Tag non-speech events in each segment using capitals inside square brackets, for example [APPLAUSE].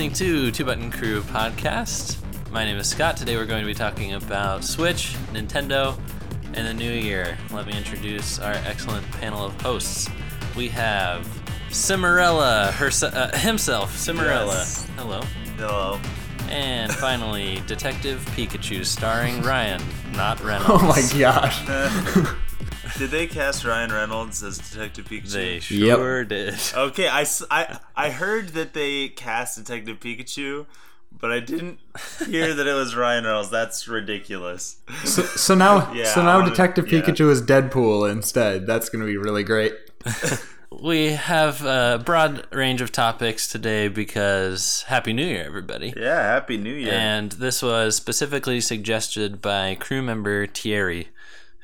listening to Two Button Crew podcast. My name is Scott. Today we're going to be talking about Switch, Nintendo, and the new year. Let me introduce our excellent panel of hosts. We have Cimarella herse- uh, himself, Cimarella. Yes. Hello. Hello. And finally, Detective Pikachu, starring [LAUGHS] Ryan, not Reynolds. Oh my gosh. [LAUGHS] Did they cast Ryan Reynolds as Detective Pikachu? They Yep. sure did. [LAUGHS] Okay, I, I, I heard that they cast Detective Pikachu, but I didn't hear that it was Ryan Reynolds. That's ridiculous. So, so now, [LAUGHS] Yeah, so now wanna- Detective yeah. Pikachu is Deadpool instead. That's gonna be really great. [LAUGHS] We have a broad range of topics today because Happy New Year, everybody. Yeah, Happy New Year. And this was specifically suggested by crew member Thierry,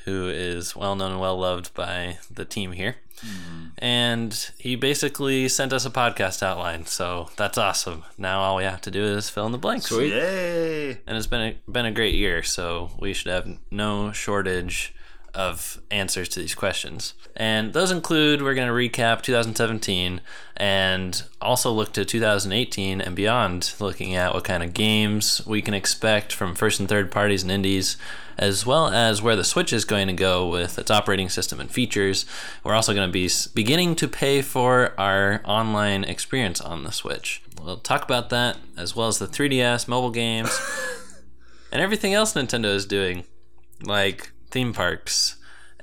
who is well known and well loved by the team here. Mm-hmm. And he basically sent us a podcast outline, so that's awesome. Now all we have to do is fill in the blanks. Sweet. Yay. And it's been a, been a great year, so we should have no shortage of answers to these questions. And those include we're going to recap 2017 and also look to 2018 and beyond, looking at what kind of games we can expect from first and third parties and indies, as well as where the Switch is going to go with its operating system and features. We're also going to be beginning to pay for our online experience on the Switch. We'll talk about that as well as the 3DS mobile games [LAUGHS] and everything else Nintendo is doing, like theme parks.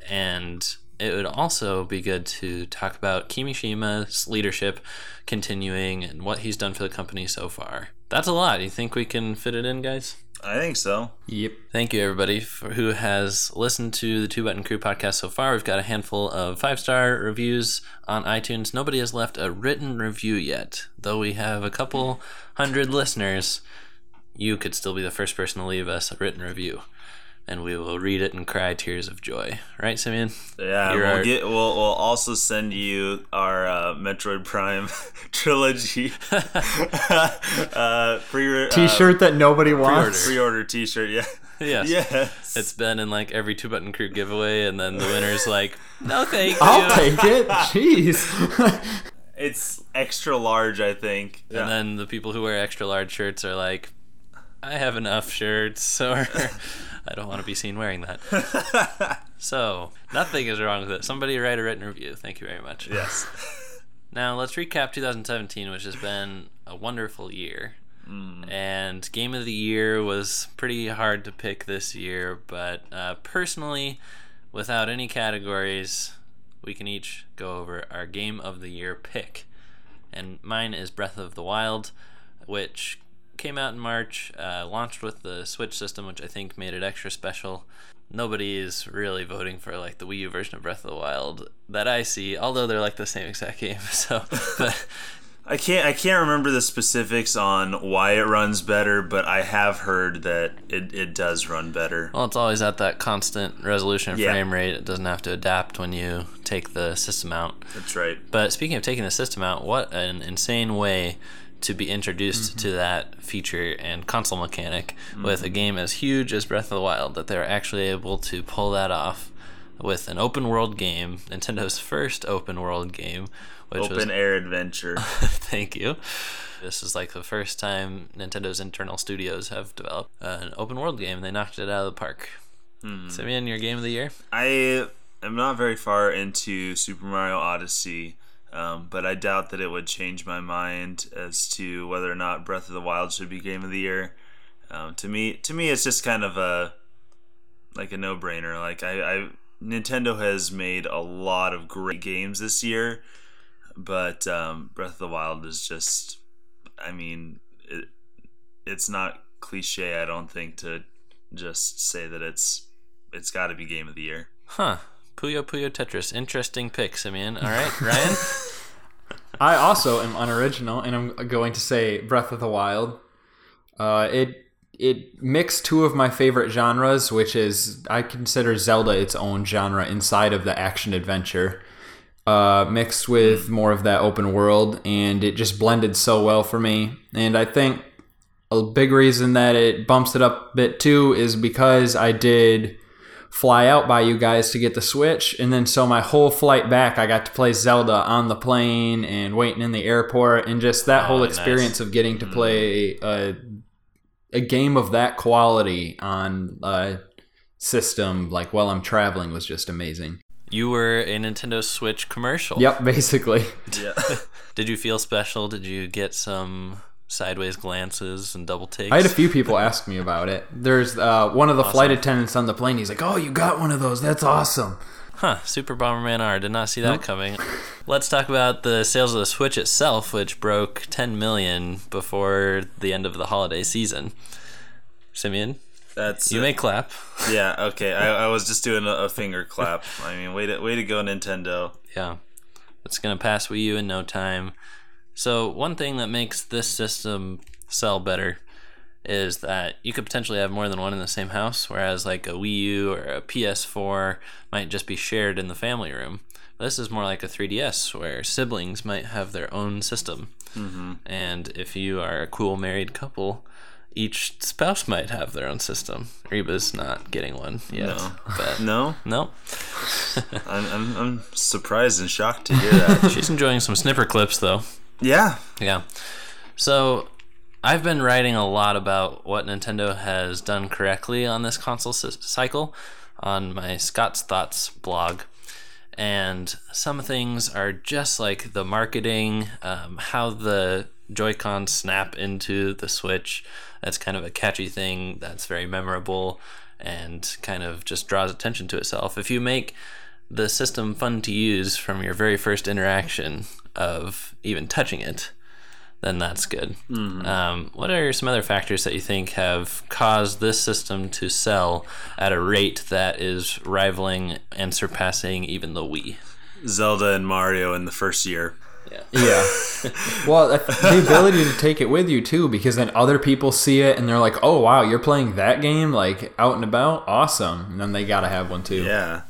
And it would also be good to talk about Kimishima's leadership continuing and what he's done for the company so far. That's a lot. You think we can fit it in, guys? I think so. Yep. Thank you, everybody, for who has listened to the Two Button Crew podcast so far. We've got a handful of five star reviews on iTunes. Nobody has left a written review yet, though we have a couple hundred listeners. You could still be the first person to leave us a written review, and we will read it and cry tears of joy. Right, Simeon? Yeah, You're we'll our- get. We'll, we'll also send you our uh, Metroid Prime [LAUGHS] trilogy [LAUGHS] uh, pre T-shirt that nobody wants. pre-order T-shirt. Yeah. yes. Yes. It's been in like every Two Button Crew giveaway, and then the winner's like, no, thank you. I'll take it. [LAUGHS] Jeez. It's extra large, I think. And then the people who wear extra large shirts are like, I have enough shirts, or [LAUGHS] I don't want to be seen wearing that. [LAUGHS] so, nothing is wrong with it. Somebody write a written review. Thank you very much. yes. [LAUGHS] Now, let's recap 2017, which has been a wonderful year. And Game of the Year was pretty hard to pick this year, but uh, personally, without any categories, we can each go over our Game of the Year pick. And mine is Breath of the Wild, which came out in March, uh, launched with the Switch system, which I think made it extra special. Nobody is really voting for like the Wii U version of Breath of the Wild that I see, although they're like the same exact game. [LAUGHS] So, but [LAUGHS] I can't. I can't remember the specifics on why it runs better, but I have heard that it, it does run better. well, it's always at that constant resolution and Yeah. frame rate. It doesn't have to adapt when you take the system out. That's right. But speaking of taking the system out, what an insane way to be introduced to mm-hmm. that feature and console mechanic with a mm-hmm. game as huge as Breath of the Wild that they're actually able to pull that off with an open world game, Nintendo's first open world game, which Open was air adventure. [LAUGHS] Thank you. This is like the first time Nintendo's internal studios have developed an open world game. They knocked it out of the park. Hmm. Simeon, your game of the year? I am not very far into Super Mario Odyssey, um, but I doubt that it would change my mind as to whether or not Breath of the Wild should be Game of the Year. Um, to me, to me, it's just kind of a like a no-brainer. Like I, I, Nintendo has made a lot of great games this year, but um, Breath of the Wild is just, I mean, it, it's not cliche. I don't think to just say that it's it's got to be Game of the Year. Huh. Puyo Puyo Tetris. Interesting pick, Simeon. All right, Ryan? [LAUGHS] I also am unoriginal, and I'm going to say Breath of the Wild. Uh, it it mixed two of my favorite genres, which is I consider Zelda its own genre inside of the action adventure, uh, mixed with more of that open world, and it just blended so well for me. And I think a big reason that it bumps it up a bit too is because I did fly out by you guys to get the Switch, and then so my whole flight back, I got to play Zelda on the plane and waiting in the airport, and just that oh, whole Oh, experience nice. of getting to mm. play a, a game of that quality on a system like while I'm traveling was just amazing. You were a Nintendo Switch commercial. Yep, basically. Yeah. [LAUGHS] Did you feel special? Did you get some sideways glances and double takes? I had a few people [LAUGHS] ask me about it. There's uh, one of the flight attendants on the plane. He's like, "Oh, you got one of those? That's awesome." Huh, Super Bomberman R. Did not see that coming. Let's talk about the sales of the Switch itself, which broke 10 million before the end of the holiday season. Simeon, That's you may clap. Yeah, okay. I, [LAUGHS] I was just doing a, a finger clap. I mean, way to way to go, Nintendo. Yeah. It's going to pass Wii U in no time. So, one thing that makes this system sell better is that you could potentially have more than one in the same house, whereas like a Wii U or a PS4 might just be shared in the family room. This is more like a 3DS where siblings might have their own system. Mm-hmm. And if you are a cool married couple, each spouse might have their own system. Reba's not getting one yet. No. But [LAUGHS] No, no, [LAUGHS] I'm, I'm I'm surprised and shocked to hear [LAUGHS] that. she's enjoying some Snipperclips though. Yeah, Yeah. So I've been writing a lot about what Nintendo has done correctly on this console s- cycle on my Scott's Thoughts blog. And some things are just like the marketing, um, how the Joy-Con snap into the Switch. That's kind of a catchy thing that's very memorable and kind of just draws attention to itself. If you make the system fun to use from your very first interaction of even touching it, then that's good. Um, what are some other factors that you think have caused this system to sell at a rate that is rivaling and surpassing even the Wii? Zelda and Mario in the first year. Yeah. Yeah. [LAUGHS] Well, the ability to take it with you too, because then other people see it and they're like, "Oh wow, you're playing that game like out and about, awesome!" And then they gotta have one too. Yeah.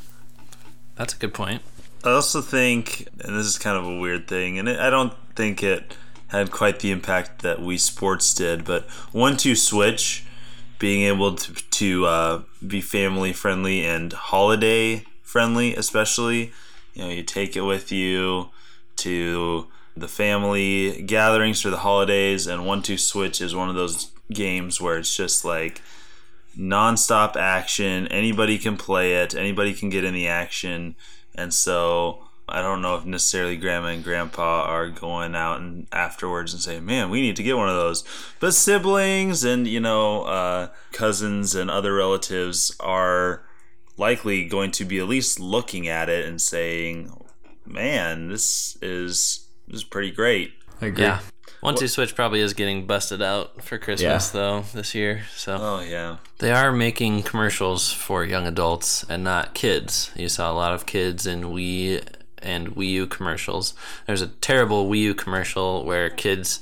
That's a good point. I also think, and this is kind of a weird thing, and it, I don't think it had quite the impact that Wii Sports did, but one two switch, being able to, to uh, be family friendly and holiday friendly, especially, you know, you take it with you to the family gatherings for the holidays, and one two switch is one of those games where it's just like nonstop action. Anybody can play it. Anybody can get in the action. And so I don't know if necessarily grandma and grandpa are going out and afterwards and saying, "Man, we need to get one of those." But siblings and you know uh, cousins and other relatives are likely going to be at least looking at it and saying, "Man, this is this is pretty great." I agree. Yeah. One Two Switch probably is getting busted out for Christmas though this year. So Oh yeah. They are making commercials for young adults and not kids. You saw a lot of kids in Wii and Wii U commercials. There's a terrible Wii U commercial where kids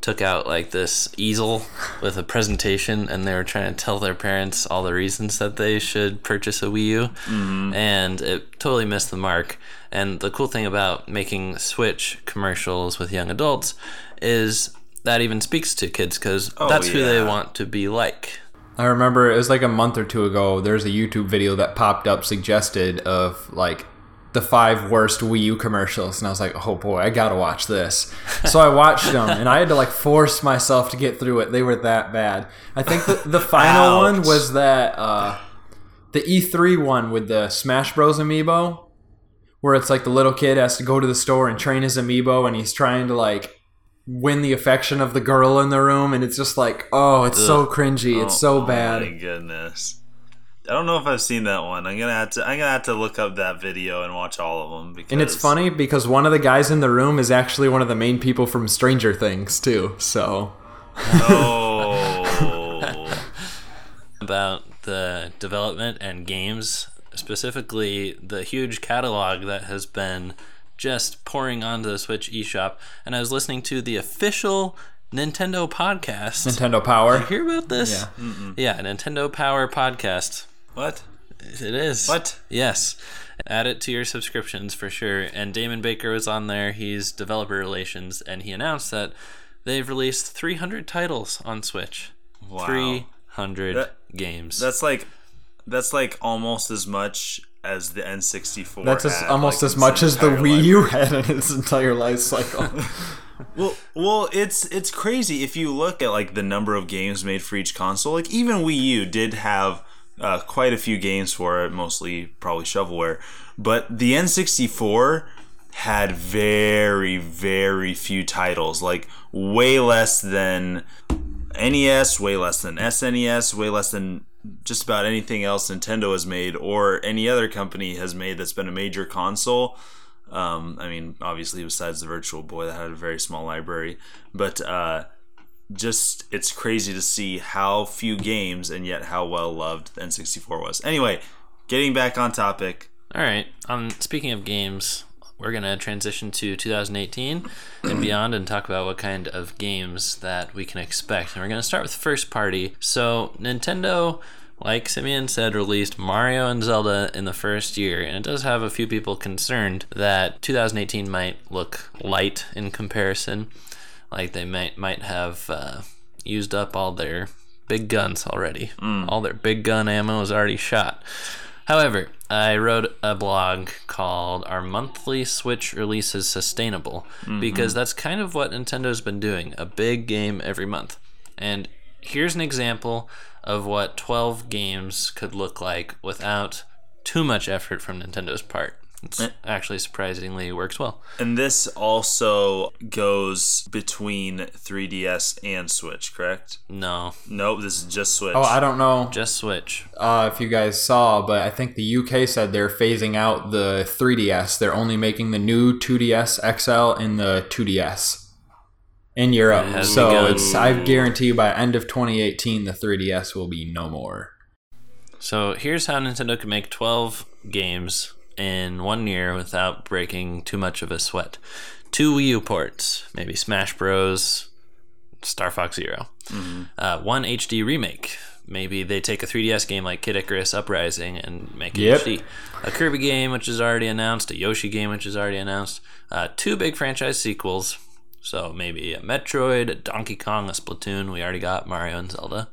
took out like this easel with a presentation and they were trying to tell their parents all the reasons that they should purchase a Wii U mm-hmm. and it totally missed the mark. And the cool thing about making Switch commercials with young adults is that even speaks to kids because Oh, that's who they want to be like. I remember it was like a month or two ago. There's a YouTube video that popped up suggested of like the five worst Wii U commercials, and I was like, oh boy, I gotta watch this. So I watched them, and I had to like force myself to get through it. They were that bad. I think the, the final one was that uh, the E3 one with the Smash Bros. amiibo, where it's like the little kid has to go to the store and train his amiibo, and he's trying to like win the affection of the girl in the room, and it's just like, oh, it's so cringy, it's oh so Oh, bad. my goodness. I don't know if I've seen that one. I'm gonna have to. I'm gonna have to look up that video and watch all of them. Because And it's funny because one of the guys in the room is actually one of the main people from Stranger Things too. So Oh, [LAUGHS] about the development and games, specifically the huge catalog that has been just pouring onto the Switch eShop. And I was listening to the official Nintendo podcast. Nintendo Power. Hear about this? Yeah. Yeah, Nintendo Power podcast. what? It is. What? Yes. Add it to your subscriptions for sure. And Damon Baker was on there. He's developer relations, and he announced that they've released 300 titles on Switch. Wow. 300 That- games. That's like That's like almost as much as the N64. That's as, had, almost like, as much as the Wii. U had in its entire life cycle. [LAUGHS] Well, well, it's it's crazy if you look at like the number of games made for each console. Like even Wii U did have uh, quite a few games for it, mostly probably shovelware. But the N64 had very very few titles, like way less than NES, way less than SNES, way less than just about anything else Nintendo has made or any other company has made that's been a major console. Um, I mean, obviously, besides the Virtual Boy, that had a very small library, but uh, just it's crazy to see how few games and yet how well loved the N64 was. Anyway, getting back on topic. All right. Um, speaking of games, we're gonna transition to 2018 and beyond, and talk about what kind of games that we can expect. And we're gonna start with first party. So Nintendo, like Simeon said, released Mario and Zelda in the first year, and it does have a few people concerned that 2018 might look light in comparison. Like they might might have uh, used up all their big guns already. All their big gun ammo is already shot. However, I wrote a blog called Our Monthly Switch Releases Sustainable mm-hmm. because that's kind of what Nintendo's been doing a big game every month. And here's an example of what 12 games could look like without too much effort from Nintendo's part. It's actually surprisingly works well. And this also goes between 3DS and Switch, correct? No, Nope, this is just Switch. oh, I don't know just Switch. uh, if you guys saw, but I think the UK said they're phasing out the 3DS. They're only making the new 2DS XL and the 2DS in Europe. It So it's I guarantee you by end of 2018 the 3DS will be no more. So here's how Nintendo can make 12 games in one year without breaking too much of a sweat. Two Wii U ports, maybe Smash Bros, Star Fox Zero Uh, one HD remake. Maybe they take a 3DS game like Kid Icarus Uprising and make it Yep. HD. A Kirby game, which is already announced. A Yoshi game, which is already announced. Uh, two big franchise sequels. So maybe a Metroid, a Donkey Kong, a Splatoon. We already got Mario and Zelda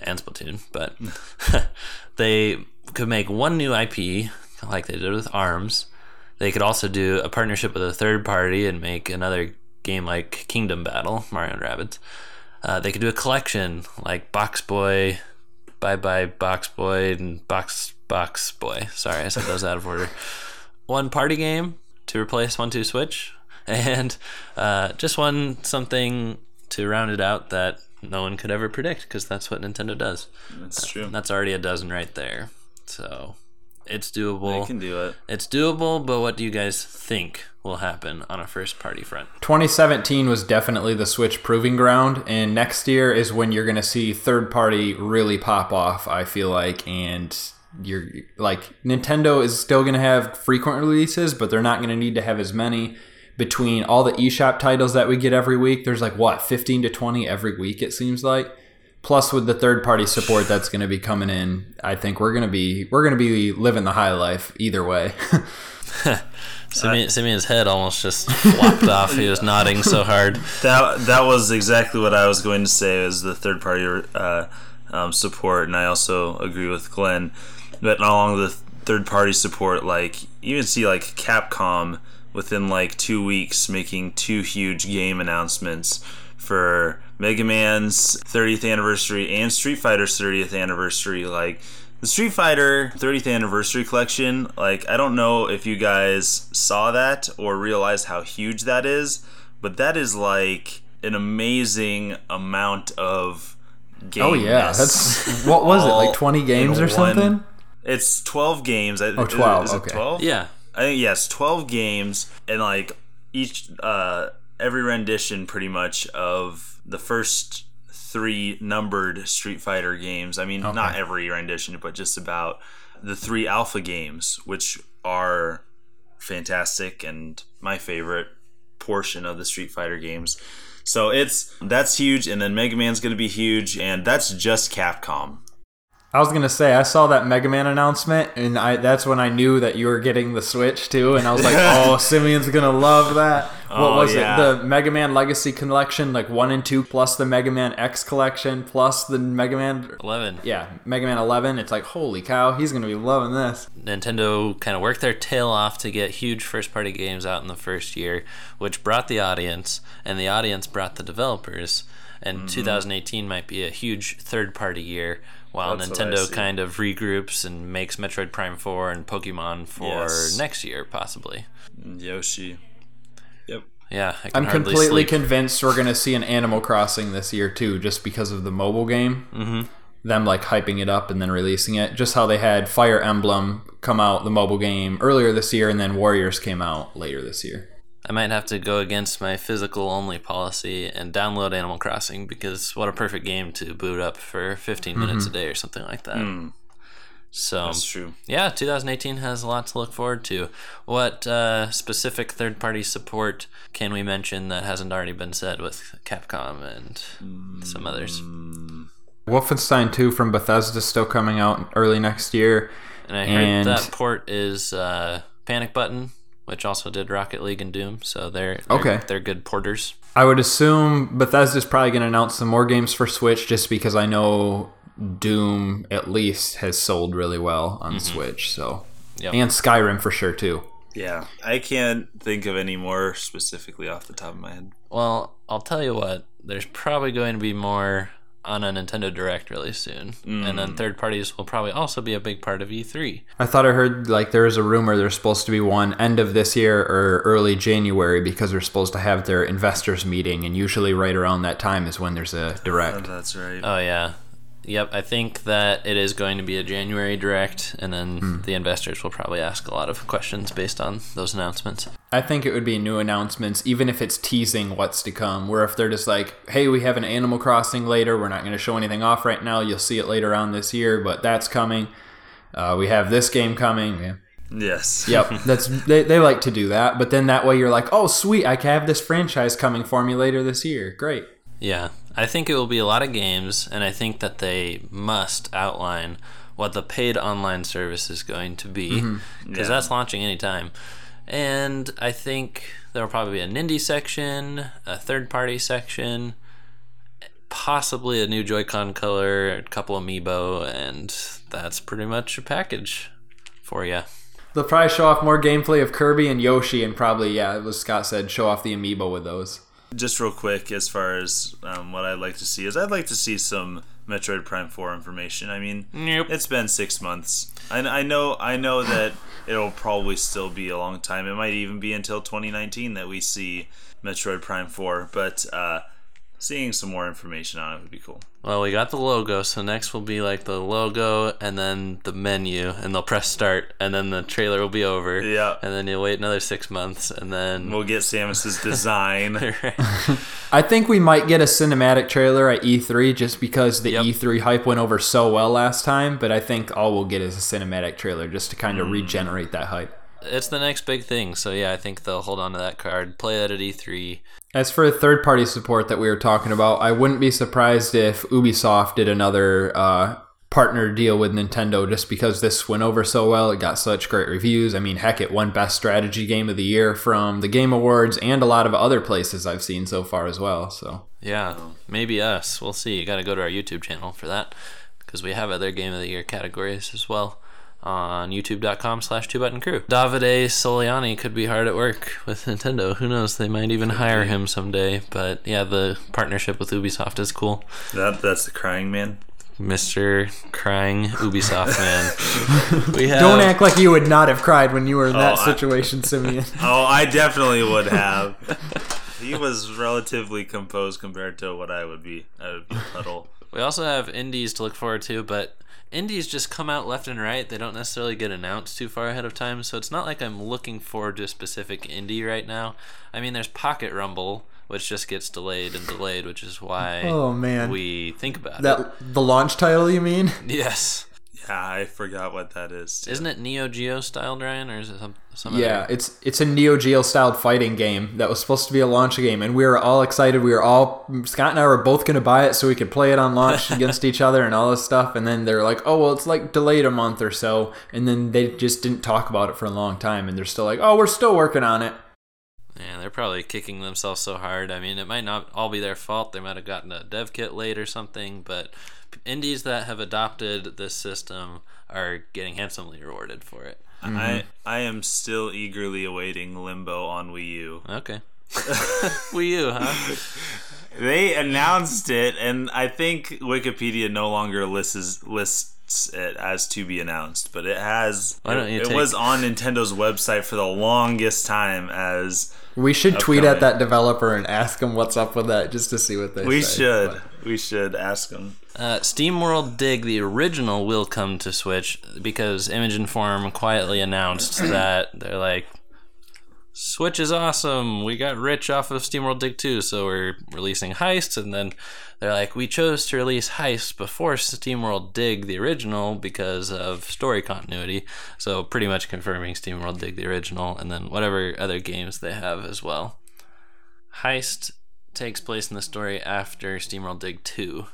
and Splatoon, but [LAUGHS] they could make one new IP like they did with ARMS. They could also do a partnership with a third party and make another game like Kingdom Battle, Mario and Rabbids. Uh, they could do a collection like Box Boy, Bye Bye Box Boy, and Box Box Boy. Sorry, I said those out of order. [LAUGHS] One party game to replace One Two Switch, [LAUGHS] and uh, just one something to round it out that no one could ever predict because that's what Nintendo does. That's true. That's already a dozen right there. So it's doable. They can do it. It's doable, but what do you guys think will happen on a first party front? 2017 was definitely the Switch proving ground, and next year is when you're going to see third party really pop off, I feel like. And you're like, Nintendo is still going to have frequent releases, but they're not going to need to have as many. Between all the eShop titles that we get every week, there's like what, 15 to 20 every week, it seems like. Plus, with the third party support that's going to be coming in, I think we're going to be we're going to be living the high life either way. [LAUGHS] Simeon, Simeon's head almost just flopped off. He was nodding so hard. That that was exactly what I was going to say as the third party uh, um, support, and I also agree with Glenn. But along with the third party support, like you even see like Capcom within like two weeks making two huge game announcements for Mega Man's 30th anniversary and Street Fighter's 30th anniversary. Like the Street Fighter 30th anniversary collection, like I don't know if you guys saw that or realize how huge that is, but that is like an amazing amount of games. oh yeah, that's what was it like 20 games in or one- something? It's 12 games. Oh, 12, Is it okay. 12? Yeah. I think yes, twelve games, and like each uh, every rendition, pretty much of the first three numbered Street Fighter games. I mean, not every rendition, but just about the three alpha games, which are fantastic and my favorite portion of the Street Fighter games. So it's that's huge, and then Mega Man's going to be huge, and that's just Capcom. I was gonna say I saw that Mega Man announcement, and I that's when I knew that you were getting the Switch too, and I was like, [LAUGHS] "Oh, Simeon's gonna love that." What Oh, was yeah. it? The Mega Man Legacy Collection, like one and two, plus the Mega Man X Collection, plus the Mega Man. 11. Yeah, Mega Man Eleven. It's like, holy cow, he's gonna be loving this. Nintendo kind of worked their tail off to get huge first party games out in the first year, which brought the audience, and the audience brought the developers. And mm-hmm. 2018 might be a huge third party year while That's Nintendo kind of regroups and makes Metroid Prime 4 and Pokemon for Yes. next year, possibly. Yoshi. Yep. Yeah, I can I'm completely sleep. convinced we're gonna see an Animal Crossing this year too, just because of the mobile game. Mm-hmm. Them like hyping it up and then releasing it, just how they had Fire Emblem come out the mobile game earlier this year, and then Warriors came out later this year. I might have to go against my physical only policy and download Animal Crossing because what a perfect game to boot up for 15 minutes a day or something like that. So That's true. yeah, 2018 has a lot to look forward to. What uh, specific third party support can we mention that hasn't already been said with Capcom and some others? Wolfenstein 2 from Bethesda is still coming out early next year. And I heard And- that port is uh, Panic Button, which also did Rocket League and Doom. So they're, they're Okay. they're good porters. I would assume Bethesda's probably going to announce some more games for Switch just because I know Doom at least has sold really well on mm-hmm. Switch. So Yep. and Skyrim for sure too. Yeah. I can't think of any more specifically off the top of my head. Well, I'll tell you what. There's probably going to be more on a Nintendo Direct really soon, and then mm. third parties will probably also be a big part of E E3. I thought I heard like there was a rumor there's supposed to be one end of this year or early January because they're supposed to have their investors meeting and usually right around that time is when there's a Oh, direct. that's right. Oh yeah, yep. I think that it is going to be a January Direct, and then the investors will probably ask a lot of questions based on those announcements. I think it would be new announcements, even if it's teasing what's to come. Where if they're just like, "Hey, we have an Animal Crossing later. We're not going to show anything off right now. You'll see it later on this year, but that's coming. Uh, we have this game coming." Yeah. Yes. [LAUGHS] Yep, that's they, they like to do that. But then that way you're like, "Oh, sweet, I can have this franchise coming for me later this year. Great." Yeah, I think it will be a lot of games, and I think that they must outline what the paid online service is going to be, mm-hmm. because Yeah. that's launching anytime. And I think there will probably be an indie section, a third party section, possibly a new Joy-Con color, a couple amiibo, and that's pretty much a package for you. They'll probably show off more gameplay of Kirby and Yoshi, and probably yeah, as Scott said, show off the amiibo with those. Just real quick, as far as um, what I'd like to see is, I'd like to see some Metroid Prime Four information. I mean, Yep. it's been six months. I, I know, I know that it'll probably still be a long time. It might even be until 2019 that we see Metroid Prime Four. But uh, seeing some more information on it would be cool. Well, we got the logo, so next will be like the logo and then the menu, and they'll press start, and then the trailer will be over. Yeah. And then you'll wait another six months, and then. We'll get Samus's design. [LAUGHS] [LAUGHS] I think we might get a cinematic trailer at E3 just because the Yep. E3 hype went over so well last time. But I think all we'll get is a cinematic trailer just to kind of mm. regenerate that hype. It's the next big thing, so yeah, I think they'll hold on to that card, play that at E E3. As for third party support that we were talking about, I wouldn't be surprised if Ubisoft did another uh, partner deal with Nintendo just because this went over so well. It got such great reviews. I mean, heck, it won Best Strategy Game of the Year from the Game Awards and a lot of other places I've seen so far as well. So. Yeah, maybe us. We'll see. You got to go to our YouTube channel for that, because we have other Game of the Year categories as well on youtube.com slash two button crew davide soliani could be hard at work with nintendo who knows they might even hire him someday but yeah the partnership with ubisoft is cool that that's the crying man. Mr. Crying Ubisoft man. [LAUGHS] We have Don't act like you would not have cried when you were in that oh, I- situation, Simeon. [LAUGHS] Oh, I definitely would have. [LAUGHS] he was relatively composed compared to what I would be. I would be a puddle. We also have indies to look forward to, but indies just come out left and right. They don't necessarily get announced too far ahead of time, so it's not like I'm looking forward to a specific indie right now. I mean, there's Pocket Rumble, which just gets delayed and delayed, which is why Oh, man. we think about it. That the launch title, you mean? Yes. Yeah, I forgot what that is. too. Isn't it Neo Geo styled, Ryan, or is it some, some Yeah, other- it's it's a Neo Geo styled fighting game that was supposed to be a launch game, and we were all excited. We were all Scott and I were both going to buy it so we could play it on launch [LAUGHS] against each other and all this stuff. And then they're like, "Oh well, it's like delayed a month or so," and then they just didn't talk about it for a long time. And they're still like, "Oh, we're still working on it." Yeah, they're probably kicking themselves so hard. I mean, it might not all be their fault. They might have gotten a dev kit late or something, but indies that have adopted this system are getting handsomely rewarded for it. I mm-hmm. I am still eagerly awaiting Limbo on Wii U. Okay. [LAUGHS] Wii U, huh? [LAUGHS] They announced it, and I think Wikipedia no longer lists lists it as to be announced, but it has. Why don't you it take- was on Nintendo's website for the longest time as We should tweet at that developer and ask them what's up with that, just to see what they we say. should But- we should ask them. Uh, SteamWorld Dig, the original, will come to Switch because Image & Form quietly announced [CLEARS THROAT] that they're like, Switch is awesome. We got rich off of SteamWorld Dig 2, so we're releasing Heist. And then they're like, we chose to release Heist before SteamWorld Dig, the original, because of story continuity. So pretty much confirming SteamWorld Dig, the original, and then whatever other games they have as well. Heist takes place in the story after SteamWorld Dig 2,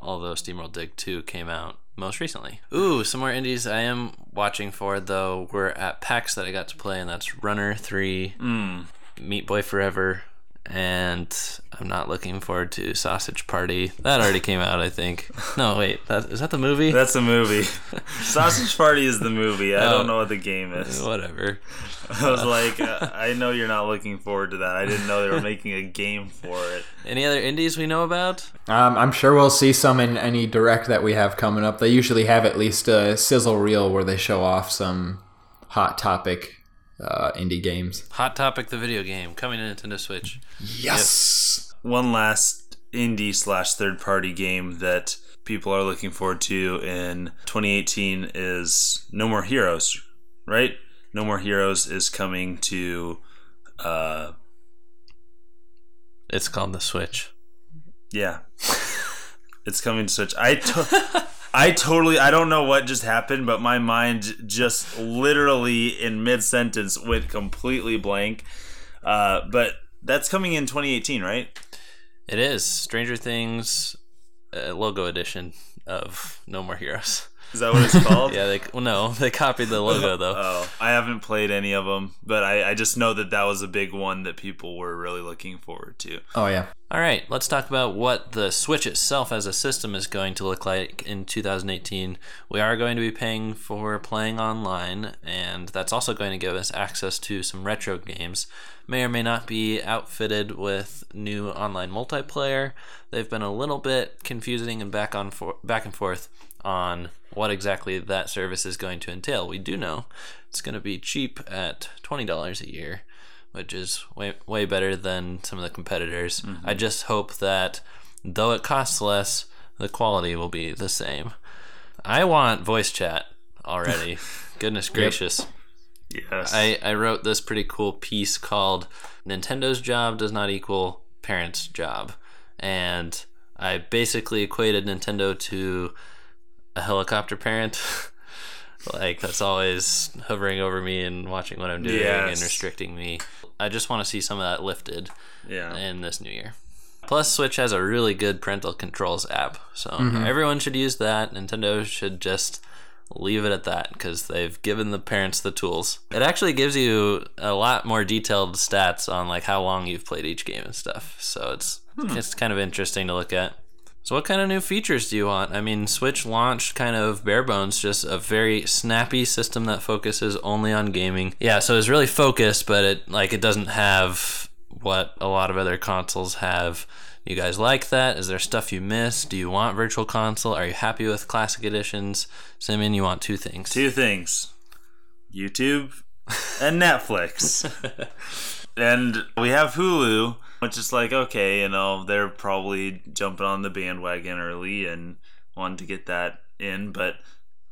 although SteamWorld Dig 2 came out most recently. Ooh, some more indies I am watching for, though. We're at PAX that I got to play, and that's Runner 3, hmm. Meat Boy Forever, and I'm not looking forward to Sausage Party. That already came out, I think. No, wait, that, is that the movie? That's a movie. [LAUGHS] Sausage Party is the movie. I Oh. don't know what the game is. Whatever. [LAUGHS] I was like, uh, [LAUGHS] I know you're not looking forward to that. I didn't know they were making a game for it. Any other indies we know about? Um, I'm sure we'll see some in any direct that we have coming up. They usually have at least a sizzle reel where they show off some hot topic uh, indie games. Hot Topic, the video game, coming to Nintendo Switch. Yes. One last indie slash third party game that people are looking forward to in 2018 is No More Heroes, right? No More Heroes is coming to, uh, It's called the Switch. yeah, [LAUGHS] it's coming to Switch. I to- [LAUGHS] I totally I don't know what just happened, but my mind just literally in mid sentence went completely blank. Uh, but that's coming in 2018, right? It is Stranger Things uh, logo edition of No More Heroes. Is that what it's called? [LAUGHS] Yeah, they well no, they copied the logo though. [LAUGHS] Oh, I haven't played any of them, but I, I just know that that was a big one that people were really looking forward to. Oh yeah. All right, let's talk about what the Switch itself as a system is going to look like in 2018. We are going to be paying for playing online, and that's also going to give us access to some retro games. May or may not be outfitted with new online multiplayer. They've been a little bit confusing and back on for- back and forth on what exactly that service is going to entail. We do know it's going to be cheap at twenty dollars a year which is way way better than some of the competitors. Mm-hmm. I just hope that though it costs less, the quality will be the same. I want voice chat already. [LAUGHS] Goodness gracious. Yes. I, I wrote this pretty cool piece called Nintendo's job does not equal parents' job. And I basically equated Nintendo to a helicopter parent. [LAUGHS] like that's always hovering over me and watching what I'm doing and restricting me. I just want to see some of that lifted yeah. in this new year. Plus, Switch has a really good parental controls app, so mm-hmm. everyone should use that. Nintendo should just leave it at that because they've given the parents the tools. It actually gives you a lot more detailed stats on like how long you've played each game and stuff. So it's hmm. it's kind of interesting to look at. So what kind of new features do you want? I mean, Switch launched kind of bare bones, just a very snappy system that focuses only on gaming. Yeah, so it's really focused, but it like it doesn't have what a lot of other consoles have. You guys like that? Is there stuff you miss? Do you want Virtual Console? Are you happy with classic editions? Simeon, you want two things. Two things YouTube [LAUGHS] and Netflix. and we have Hulu, which is like, okay, you know, they're probably jumping on the bandwagon early and wanting to get that in. But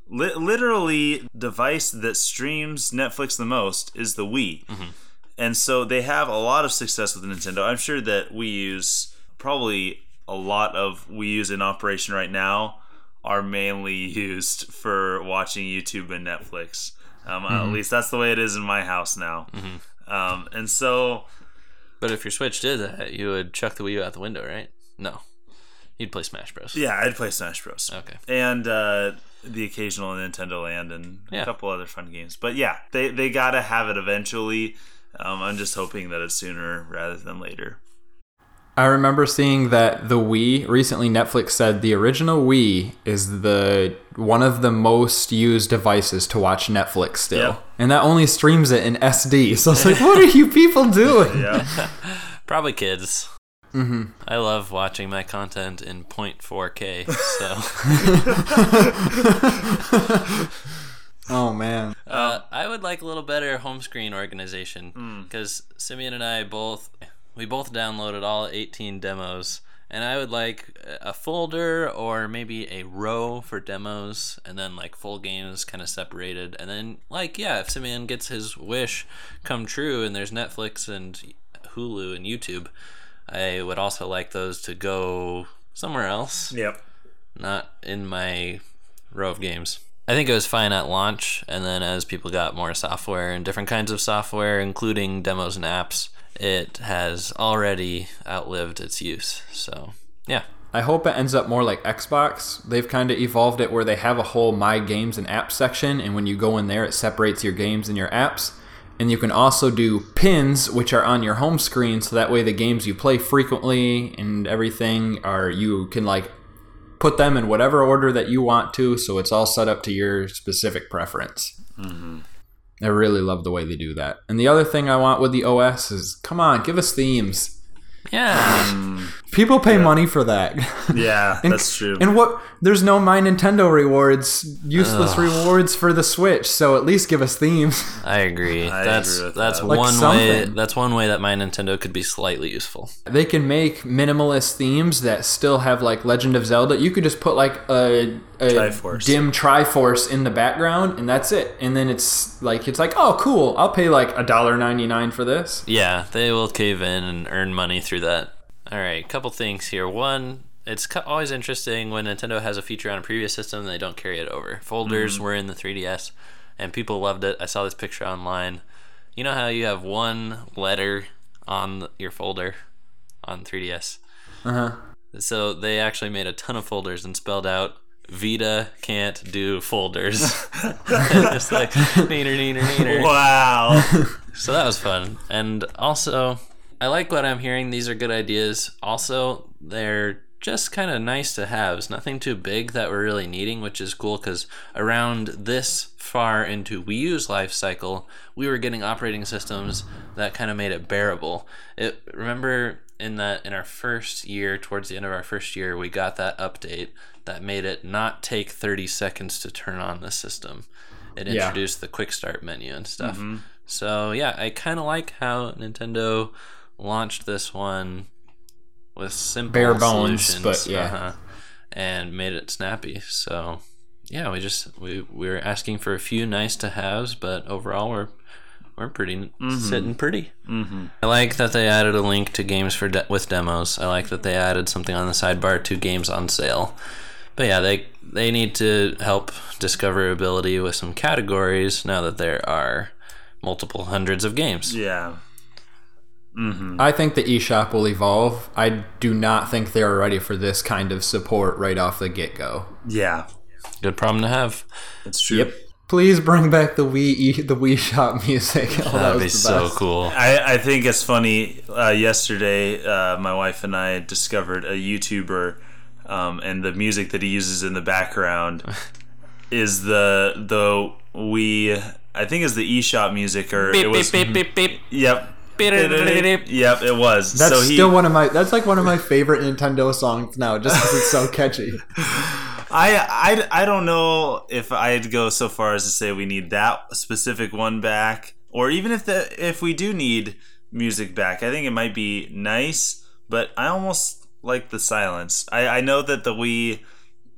li- literally, device that streams Netflix the most is the Wii. Mm-hmm. And so they have a lot of success with Nintendo. I'm sure that we use probably a lot of Wii U's in operation right now are mainly [LAUGHS] used for watching YouTube and Netflix. Um, Mm-hmm. At least that's the way it is in my house now. Um, and so, But if your Switch did that, you would chuck the Wii U out the window, right? No, you'd play Smash Bros. yeah, I'd play Smash Bros. Okay. and uh, the occasional Nintendo Land and Yeah. a couple other fun games. But yeah, they they gotta have it eventually. Um, I'm just hoping that it's sooner rather than later. I remember seeing that the Wii recently Netflix said the original Wii is the one of the most used devices to watch Netflix still. Yep. And that only streams it in SD. [LAUGHS] So I was like, what are you people doing? Yeah, [LAUGHS] Probably kids. Mm-hmm. I love watching my content in 0.4K. So [LAUGHS] Oh man. uh, I would like a little better home screen organization because Simeon and I both we both downloaded all 18 demos, and I would like a folder or maybe a row for demos, and then like full games kind of separated, and then like yeah, if Simeon gets his wish come true, and there's Netflix and Hulu and YouTube, I would also like those to go somewhere else yep. not in my row of games. I think it was fine at launch, and then as people got more software and different kinds of software, including demos and apps, it has already outlived its use. So, yeah. I hope it ends up more like Xbox. They've kind of evolved it where they have a whole My Games and Apps section, and when you go in there, it separates your games and your apps. And you can also do pins, which are on your home screen, so that way the games you play frequently and everything are you can like put them in whatever order that you want to, so it's all set up to your specific preference. Mm-hmm. I really love the way they do that. And the other thing I want with the OS is, come on, give us themes. Yeah. Um, People pay money for that. Yeah, [LAUGHS] And- that's true. And what? There's no My Nintendo rewards, useless rewards for the Switch. So at least give us themes. [LAUGHS] I agree. I that's agree with that's that. Like one way that's one way that my Nintendo could be slightly useful. they can make minimalist themes that still have like Legend of Zelda. You could just put like a, a Triforce. dim Triforce in the background, and that's it. And then it's like it's like, oh, cool. I'll pay like a dollar ninety nine for this. Yeah, they will cave in and earn money through that. All right, couple things here. One, it's always interesting when Nintendo has a feature on a previous system and they don't carry it over. Folders were in the 3DS, and people loved it. I saw this picture online. You know how you have one letter on your folder on 3DS? Uh huh. So they actually made a ton of folders and spelled out Vita can't do folders. [LAUGHS] [LAUGHS] Just like neener neener neener. wow. So that was fun. And also, I like what I'm hearing. These are good ideas. Also, they're just kind of nice to have. It's nothing too big that we're really needing, which is cool because around this far into Wii U's life cycle, we were getting operating systems that kind of made it bearable. It remember in that in our first year, towards the end of our first year, we got that update that made it not take 30 seconds to turn on the system. It Yeah. introduced the quick start menu and stuff. So yeah, I kind of like how Nintendo launched this one with simple Bare bones, solutions, but yeah. uh-huh, and made it snappy. So yeah, we just we we were asking for a few nice to haves, but overall we're we're pretty sitting pretty. Mm-hmm. I like that they added a link to games for de- with demos. I like that they added something on the sidebar to games on sale. But yeah, they they need to help discoverability with some categories now that there are multiple hundreds of games. Yeah. I think the eShop will evolve. I do not think they're ready for this kind of support right off the get go. Yeah. Good problem to have. It's true. Yep. Please bring back the Wii e- the Wii Shop music. [LAUGHS] Oh, that That'd was be so cool. I, I think it's funny. Uh, yesterday, uh, my wife and I discovered a YouTuber, um, and the music that he uses in the background [LAUGHS] is the the we I think is the eShop music or it was beep, beep, beep. [LAUGHS] yep Beep, beep, beep. yep it was That's so he still one of my. That's like one of my favorite Nintendo songs now, just because it's so catchy. I, I I don't know if I'd go so far as to say we need that specific one back or even if the if we do need music back. I think it might be nice but I almost like the silence. I, I know that the Wii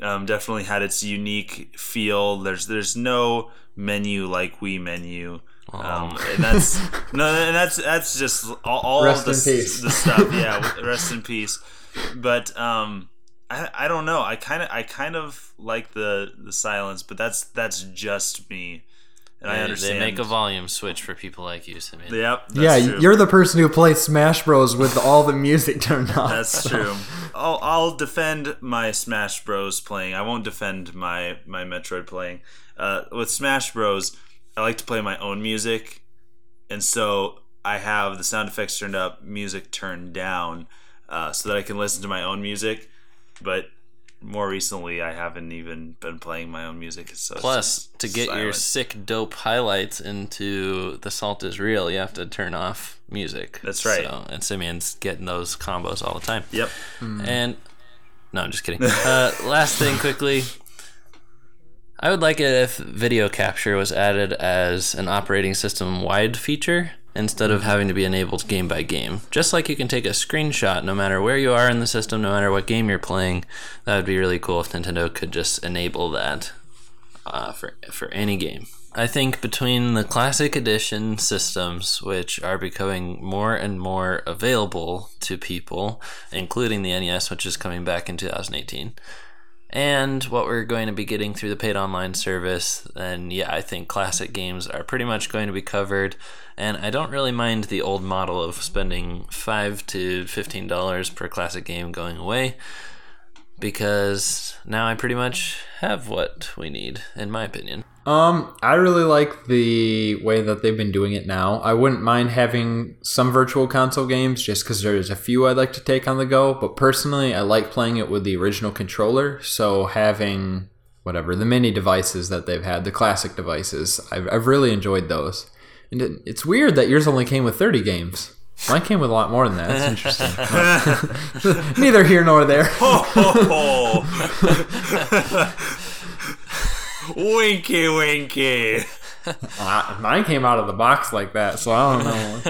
um, definitely had its unique feel. There's there's no menu like Wii menu. Um, and that's [LAUGHS] no and that's that's just all, all of the, the stuff. Yeah [LAUGHS] rest in peace. But um I, I don't know. I kind of I kind of like the the silence, but that's that's just me. And I understand. They make a volume switch for people like you, Simeon. Yep. That's yeah, true. you're the person who plays Smash Bros with all the music turned off. That's so- [LAUGHS] true. I'll I'll defend my Smash Bros playing. I won't defend my my Metroid playing. Uh, with Smash Bros, I like to play my own music, and so I have the sound effects turned up, music turned down, uh, so that I can listen to my own music. But more recently, I haven't even been playing my own music. So Plus, just to get your sick, dope highlights into The Salt is Real, you have to turn off music. That's right. So, and Simeon's getting those combos all the time. Yep. And no, I'm just kidding. [LAUGHS] uh, last thing, quickly. I would like it if video capture was added as an operating system wide feature instead of having to be enabled game by game. Just like you can take a screenshot no matter where you are in the system, no matter what game you're playing. That would be really cool if Nintendo could just enable that uh, for for any game. I think between the classic edition systems, which are becoming more and more available to people, including the NES, which is coming back in 2018, and what we're going to be getting through the paid online service, then yeah, I think classic games are pretty much going to be covered. And I don't really mind the old model of spending five to fifteen dollars per classic game going away because now I pretty much have what we need, in my opinion. Um, I really like the way that they've been doing it now. I wouldn't mind having some virtual console games just because there's a few I'd like to take on the go. But personally, I like playing it with the original controller. So having whatever the mini devices that they've had, the classic devices, I've, I've really enjoyed those. And it, it's weird that yours only came with 30 games. Mine came with a lot more than that. It's interesting. [LAUGHS] [LAUGHS] Neither here nor there. [LAUGHS] Winky, winky. Uh, mine came out of the box like that, so I don't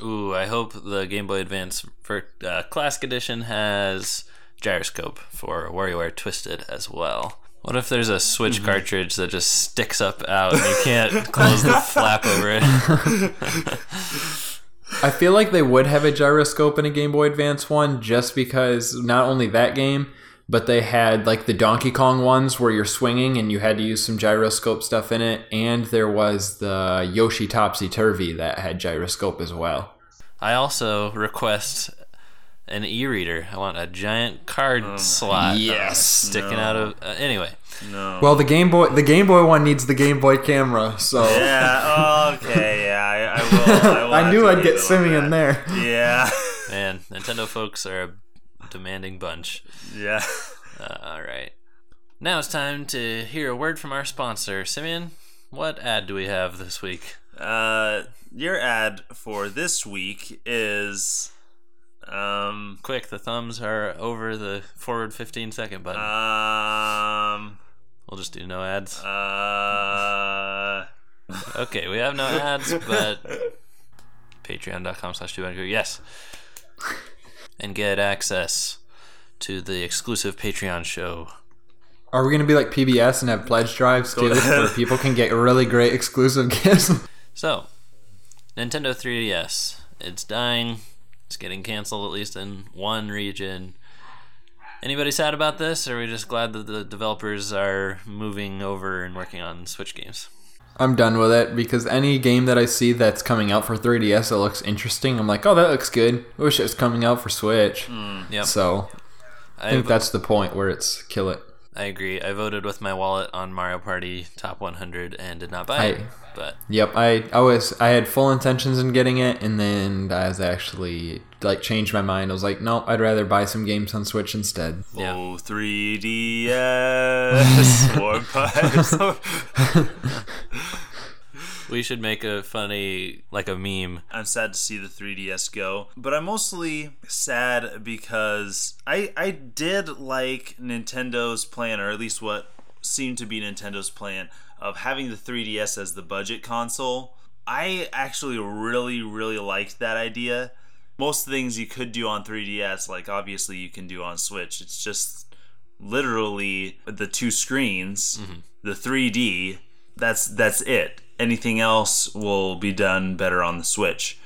know. Ooh, I hope the Game Boy Advance for uh, Classic Edition has gyroscope for WarioWare Twisted as well. What if there's a Switch mm-hmm. cartridge that just sticks up out and you can't [LAUGHS] close the flap over it? [LAUGHS] I feel like they would have a gyroscope in a Game Boy Advance one just because not only that game, but they had like the Donkey Kong ones where you're swinging and you had to use some gyroscope stuff in it, and there was the Yoshi Topsy Turvy that had gyroscope as well. I also request an e-reader. I want a giant card slot yes. sticking No. out of. Uh, anyway, No. Well, the Game Boy, the Game Boy one needs the Game Boy camera, so yeah. Okay. Yeah. I, I will. I, will [LAUGHS] I knew I'd get it Simeon that. there. Yeah. [LAUGHS] man, Nintendo folks are a demanding bunch. Yeah. Uh, all right. Now it's time to hear a word from our sponsor. Simeon, what ad do we have this week? Uh, your ad for this week is, um, Quick, the thumbs are over the forward 15 second button. um, we'll just do no ads. [LAUGHS] uh, Okay, we have no [LAUGHS] ads, but patreon.com slash two Yes. And get access to the exclusive Patreon show. Are we gonna be like PBS and have pledge drives too, where people can get really great exclusive gifts? So, Nintendo 3DS. It's dying. It's getting canceled at least in one region. Anybody sad about this, or are we just glad that the developers are moving over and working on Switch games? I'm done with it because any game that I see that's coming out for 3DS that looks interesting, I'm like, oh, that looks good. I wish it was coming out for Switch. Hmm, yep. So I I, think that's the point where it's kill it. I agree. I voted with my wallet on Mario Party Top 100 and did not buy it. But Yep, I, I was I had full intentions in getting it, and then I was actually like changed my mind. I was like, no, I'd rather buy some games on Switch instead. Yeah. oh, 3DS, [LAUGHS] War Pipes. [LAUGHS] [LAUGHS] we should make a funny, like a meme. I'm sad to see the 3DS go, but I'm mostly sad because I I did like Nintendo's plan, or at least what seemed to be Nintendo's plan of having the 3DS as the budget console. I actually really really liked that idea. Most things you could do on 3DS, like obviously you can do on Switch. It's just literally the two screens, mm-hmm. the 3D. That's that's it. Anything else will be done better on the Switch.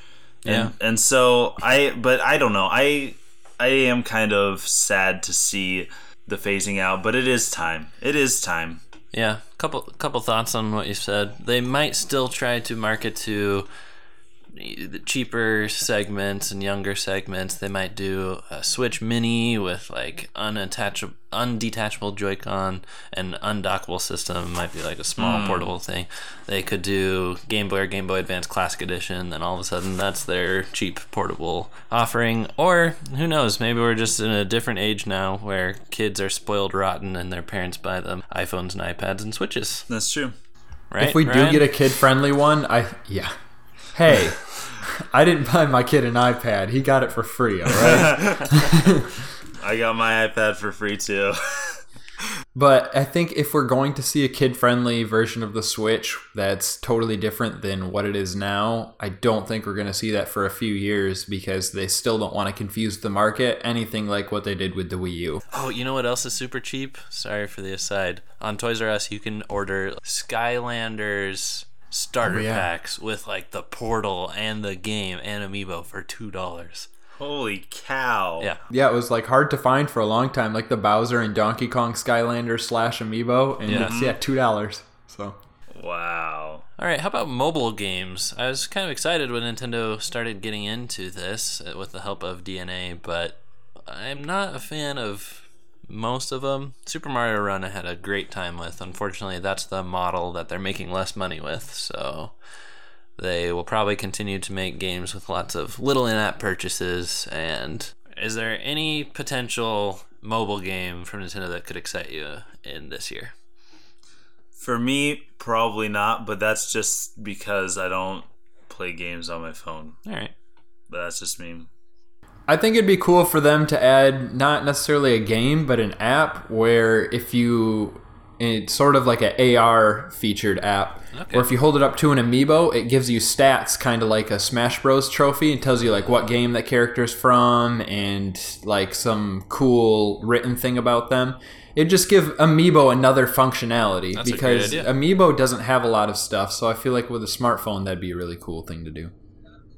Yeah. And, and so I, but I don't know. I, I am kind of sad to see the phasing out, but it is time. It is time. Yeah, couple couple thoughts on what you said. They might still try to market to the cheaper segments and younger segments. They might do a Switch Mini with like unattachable, undetachable Joy-Con and undockable system. It might be like a small hmm. portable thing. They could do Game Boy or Game Boy Advance Classic Edition. Then all of a sudden, that's their cheap portable offering. Or who knows? Maybe we're just in a different age now where kids are spoiled rotten and their parents buy them iPhones and iPads and Switches. That's true. Right? If we do get a kid friendly one, I yeah. Hey, [LAUGHS] I didn't buy my kid an iPad. He got it for free. All right. [LAUGHS] I got my iPad for free too. [LAUGHS] But I think if we're going to see a kid friendly version of the Switch that's totally different than what it is now, I don't think we're going to see that for a few years because they still don't want to confuse the market anything like what they did with the Wii U. Oh, you know what else is super cheap? Sorry for the aside. On Toys R Us, you can order Skylanders starter Oh, yeah. packs with like the portal and the game and amiibo for two dollars. Holy cow. Yeah, Yeah, it was like hard to find for a long time, like the Bowser and Donkey Kong Skylander slash Amiibo, and Yeah. it's yeah two dollars. So Wow. All right, how about mobile games? I was kind of excited when Nintendo started getting into this uh, with the help of DeNA, but I'm not a fan of most of them. Super Mario Run I had a great time with. Unfortunately, that's the model that they're making less money with, so they will probably continue to make games with lots of little in-app purchases and is there any potential mobile game from Nintendo that could excite you in this year? For me, probably not, but that's just because I don't play games on my phone. All right. But that's just me. I think it'd be cool for them to add not necessarily a game, but an app where if you it's sort of like an AR featured app. Okay. Where if you hold it up to an amiibo, it gives you stats kind of like a Smash Bros trophy and tells you like what game that character's from and like some cool written thing about them. It just give amiibo another functionality That's because amiibo doesn't have a lot of stuff, so I feel like with a smartphone that'd be a really cool thing to do.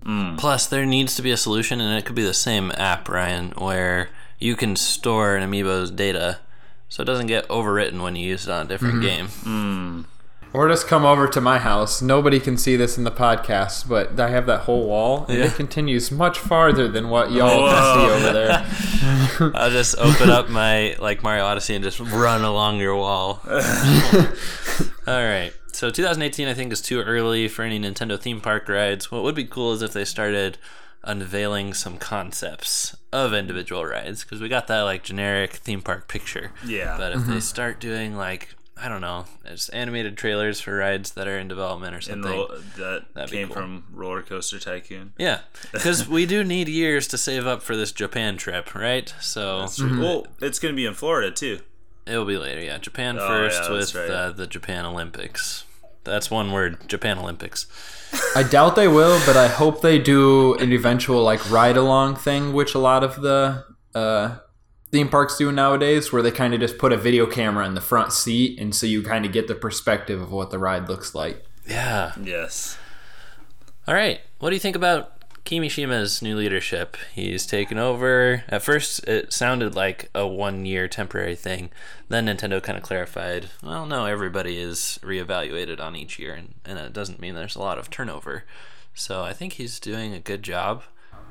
Mm. Plus, there needs to be a solution, and it could be the same app, Ryan, where you can store an amiibo's data so it doesn't get overwritten when you use it on a different mm-hmm. game. Mm. Or just come over to my house. Nobody can see this in the podcast, but I have that whole wall, and Yeah. it continues much farther than what y'all can see over there. [LAUGHS] I'll just open up my like Mario Odyssey and just run along your wall. [LAUGHS] All right. So 2018, I think, is too early for any Nintendo theme park rides. What would be cool is if they started unveiling some concepts of individual rides because we got that like generic theme park picture. Yeah. But if they mm-hmm. start doing like I don't know, just animated trailers for rides that are in development or something. roll, that That'd be came cool. from Roller Coaster Tycoon. Yeah, because we do need years to save up for this Japan trip, right? So That's true. Mm-hmm. Well, it's going to be in Florida too. It will be later. Yeah, Japan Oh, first yeah, with right. uh, the Japan Olympics. That's one word, Japan Olympics. I doubt they will, but I hope they do an eventual like ride along thing, which a lot of the uh, theme parks do nowadays, where they kind of just put a video camera in the front seat, and so you kind of get the perspective of what the ride looks like. Yeah. Yes. All right. What do you think about Kimishima's new leadership? He's taken over. At first, it sounded like a one-year temporary thing. Then Nintendo kind of clarified, well, no, everybody is reevaluated on each year, and, and it doesn't mean there's a lot of turnover. So I think he's doing a good job.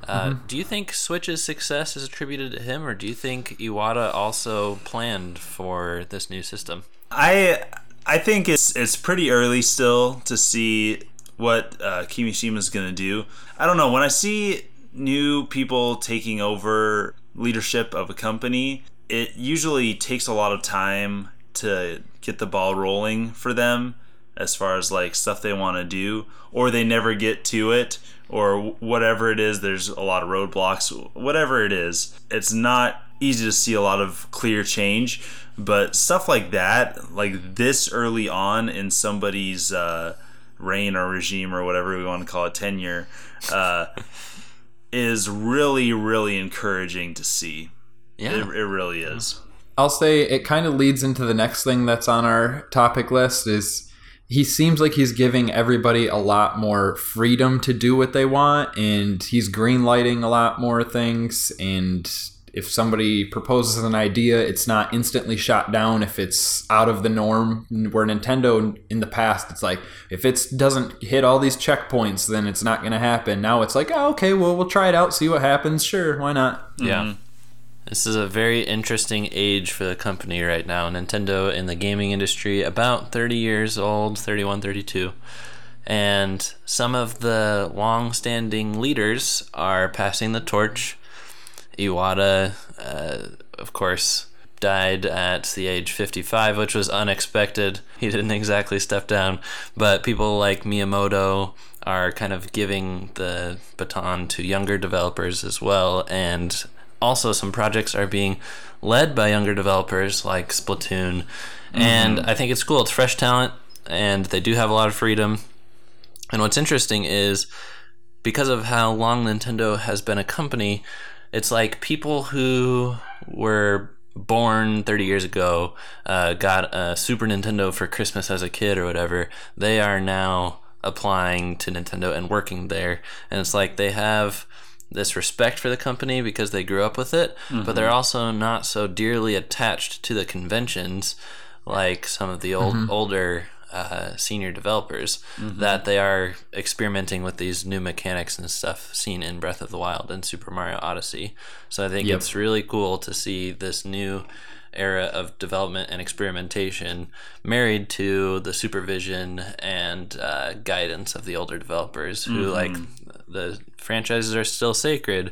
Uh, Do you think Switch's success is attributed to him, or do you think Iwata also planned for this new system? I I think it's it's pretty early still to see what uh, is going to do. I don't know. When I see new people taking over leadership of a company, it usually takes a lot of time to get the ball rolling for them as far as like stuff they want to do or they never get to it or whatever it is there's a lot of roadblocks whatever it is it's not easy to see a lot of clear change but stuff like that like this early on in somebody's uh, reign or regime or whatever we want to call it tenure uh, is really really encouraging to see Yeah. it, it really is I'll say it kind of leads into the next thing that's on our topic list is he seems like he's giving everybody a lot more freedom to do what they want and he's green lighting a lot more things and if somebody proposes an idea, it's not instantly shot down if it's out of the norm. Where Nintendo in the past, it's like if it doesn't hit all these checkpoints, then it's not going to happen. Now it's like, oh, okay, well we'll try it out, see what happens. Sure, why not? Yeah. Mm-hmm. This is a very interesting age for the company right now. Nintendo in the gaming industry, about 30 years old, 31, 32. And some of the long standing leaders are passing the torch. Iwata, uh, of course, died at the age 55, which was unexpected. He didn't exactly step down. But people like Miyamoto are kind of giving the baton to younger developers as well. And also, some projects are being led by younger developers like Splatoon. And I think it's cool. It's fresh talent, and they do have a lot of freedom. And what's interesting is because of how long Nintendo has been a company, it's like people who were born 30 years ago, uh, got a Super Nintendo for Christmas as a kid or whatever, they are now applying to Nintendo and working there. And it's like they have this respect for the company because they grew up with it, but they're also not so dearly attached to the conventions like some of the old older uh, senior developers that they are experimenting with these new mechanics and stuff seen in Breath of the Wild and Super Mario Odyssey. So I think Yep. it's really cool to see this new era of development and experimentation married to the supervision and uh, guidance of the older developers who like the franchises are still sacred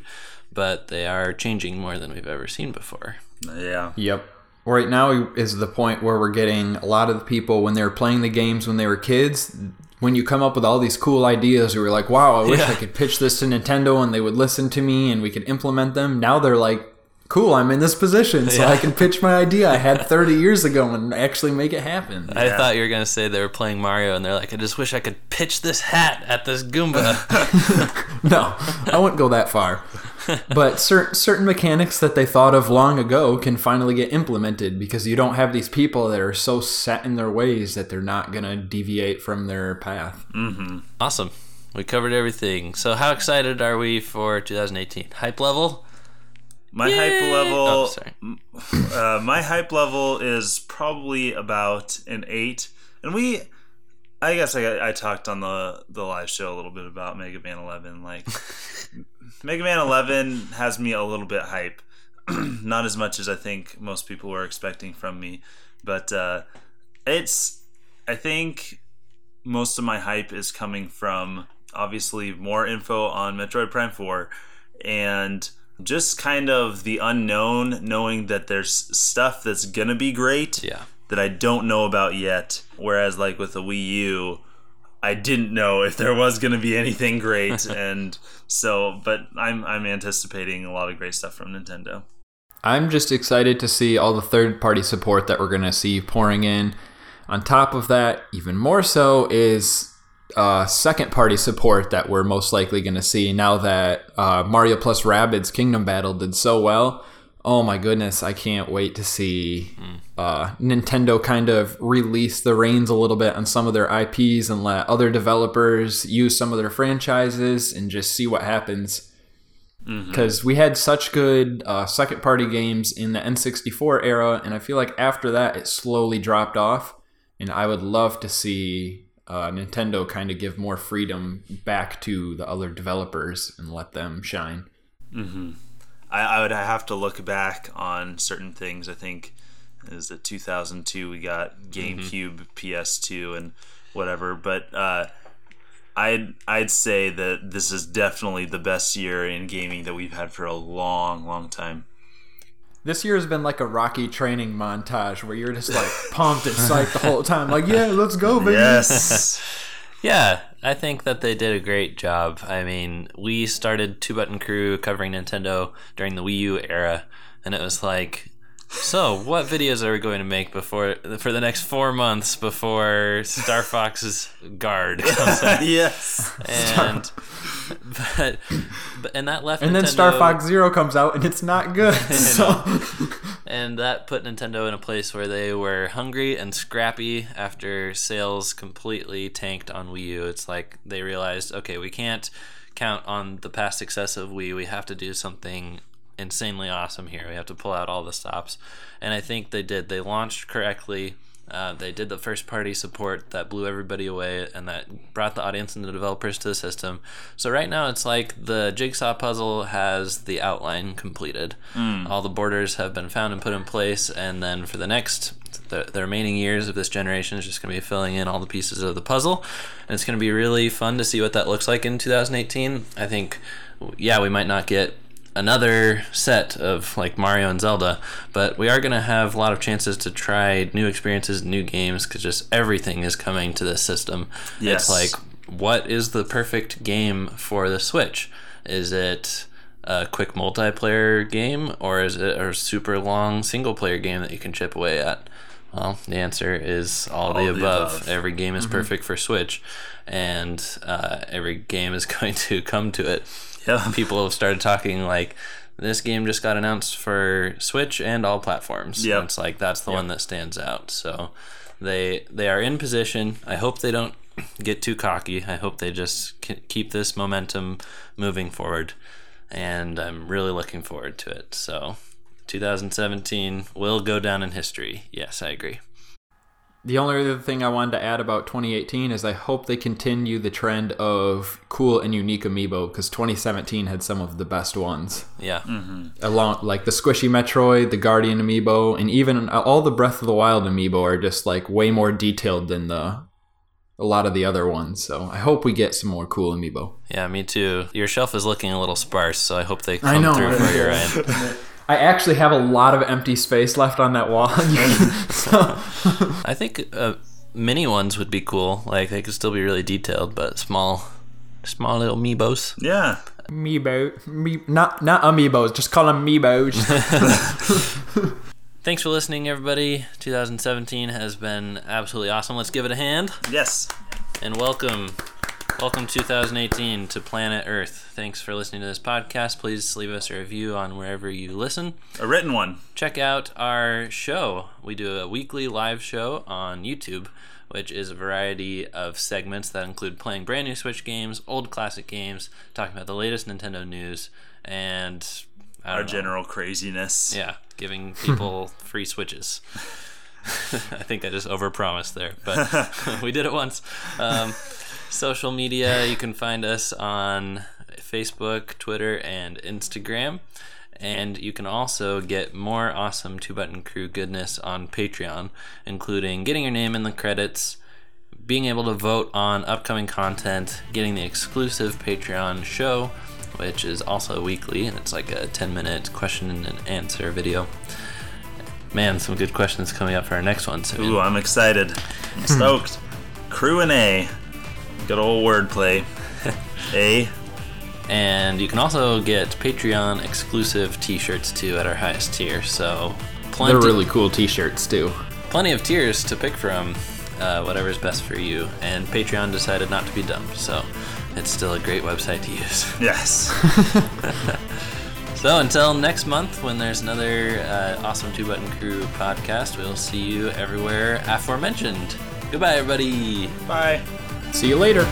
but they are changing more than we've ever seen before Yeah. Yep. Right now is the point where we're getting a lot of the people when they were playing the games when they were kids. When you come up with all these cool ideas, you were like, "Wow, I wish Yeah. I could pitch this to Nintendo and they would listen to me and we could implement them." Now they're like, "Cool, I'm in this position, so I can pitch my idea I had 30 years ago and actually make it happen." I Yeah. thought you were gonna say they were playing Mario and they're like, I just wish I could pitch this hat at this Goomba. [LAUGHS] no, I wouldn't go that far. [LAUGHS] But certain certain mechanics that they thought of long ago can finally get implemented because you don't have these people that are so set in their ways that they're not gonna deviate from their path. awesome. We covered everything. So how excited are we for 2018? Hype level? My Yay! hype level. Oh, sorry. uh, my hype level is probably about an eight, and we. I guess I, I talked on the the live show a little bit about Mega Man Eleven. Like, [LAUGHS] Mega Man Eleven has me a little bit hype, [CLEARS THROAT] not as much as I think most people were expecting from me, but uh, it's. I think most of my hype is coming from obviously more info on Metroid Prime Four, and just kind of the unknown, knowing that there's stuff that's gonna be great Yeah. that I don't know about yet. Whereas, like with the Wii U, I didn't know if there was gonna be anything great, [LAUGHS] and so. But I'm I'm anticipating a lot of great stuff from Nintendo. I'm just excited to see all the third party support that we're going to see pouring in. On top of that, even more so is uh, second party support that we're most likely going to see now that uh, Mario plus Rabbids Kingdom Battle did so well. Oh my goodness, I can't wait to see uh, Nintendo kind of release the reins a little bit on some of their IPs and let other developers use some of their franchises and just see what happens because we had such good uh, second party games in the N64 era, and I feel like after that it slowly dropped off. And I would love to see uh, Nintendo kind of give more freedom back to the other developers and let them shine. I, I would have to look back on certain things. I think is it 2002 we got GameCube, PS2, and whatever. But uh, I'd I'd say that this is definitely the best year in gaming that we've had for a long, long time. This year has been like a Rocky training montage where you're just like [LAUGHS] pumped and psyched the whole time, like yeah, let's go, baby. Yes. [LAUGHS] Yeah, I think that they did a great job. I mean, we started Two Button Crew covering Nintendo during the Wii U era, and it was like, so what videos are we going to make before for the next four months before Star Fox Guard comes [LAUGHS] out? yes. And [LAUGHS] but, but and that left And then Star Fox Zero comes out and it's not good. [LAUGHS] So and that put Nintendo in a place where they were hungry and scrappy after sales completely tanked on Wii U. It's like they realized, okay, we can't count on the past success of Wii. We have to do something insanely awesome here. We have to pull out all the stops, and I think they did. They launched correctly. Uh, they did the first party support that blew everybody away and that brought the audience and the developers to the system. So right now it's like the jigsaw puzzle has the outline completed. All the borders have been found and put in place, and then for the next the, the remaining years of this generation is just going to be filling in all the pieces of the puzzle, and it's going to be really fun to see what that looks like in 2018. I think, yeah, we might not get another set of like Mario and Zelda, but we are going to have a lot of chances to try new experiences, new games, because just everything is coming to this system. Yes. It's like, what is the perfect game for the Switch? Is it a quick multiplayer game, or is it a super long single player game that you can chip away at? Well, the answer is all, All the, the above. above. Every game is perfect for Switch, and uh, every game is [LAUGHS] going to come to it Yeah. [LAUGHS] people have started talking like this game just got announced for Switch and all platforms. Yeah, It's like that's the one that stands out. So they they are in position. I hope they don't get too cocky. I hope they just keep this momentum moving forward. And I'm really looking forward to it. So 2017 will go down in history. Yes, I agree. The only other thing I wanted to add about 2018 is I hope they continue the trend of cool and unique amiibo because 2017 had some of the best ones. Yeah. Mm-hmm. Along like the squishy Metroid, the Guardian amiibo, and even uh, all the Breath of the Wild amiibo are just like way more detailed than the a lot of the other ones. So I hope we get some more cool amiibo. Yeah, me too. Your shelf is looking a little sparse, so I hope they I come know. through for your end. [LAUGHS] I actually have a lot of empty space left on that wall. [LAUGHS] so, I think uh, mini ones would be cool. Like they could still be really detailed, but small, small little meebos. Yeah. amiibo, me, not not amiibos, just call them amiibos. [LAUGHS] [LAUGHS] Thanks for listening, everybody. 2017 has been absolutely awesome. Let's give it a hand Yes. and welcome, welcome 2018 to Planet Earth. Thanks for listening to this podcast. Please leave us a review on wherever you listen. A written one. check out our show. We do a weekly live show on YouTube, which is a variety of segments that include playing brand new Switch games, old classic games, talking about the latest Nintendo news, and Our know. general craziness. yeah, giving people [LAUGHS] free Switches. [LAUGHS] I think I just overpromised there, but [LAUGHS] we did it once. Um, social media, you can find us on Facebook, Twitter, and Instagram. And you can also get more awesome Two Button Crew goodness on Patreon, including getting your name in the credits, being able to vote on upcoming content, getting the exclusive Patreon show, which is also weekly, and it's like a 10 minute question and answer video. Man, some good questions coming up for our next one soon. Ooh, I'm excited. I'm stoked. [LAUGHS] Crew and A. Good old wordplay. A. [LAUGHS] And you can also get Patreon exclusive t shirts too at our highest tier. So, plenty, They're really cool T-shirts too. plenty of tiers to pick from, uh, whatever's best for you. And Patreon decided not to be dumb, so it's still a great website to use. [LAUGHS] Yes. So until next month, when there's another uh, awesome Two Button Crew podcast, we'll see you everywhere aforementioned. Goodbye, everybody. Bye. See you later.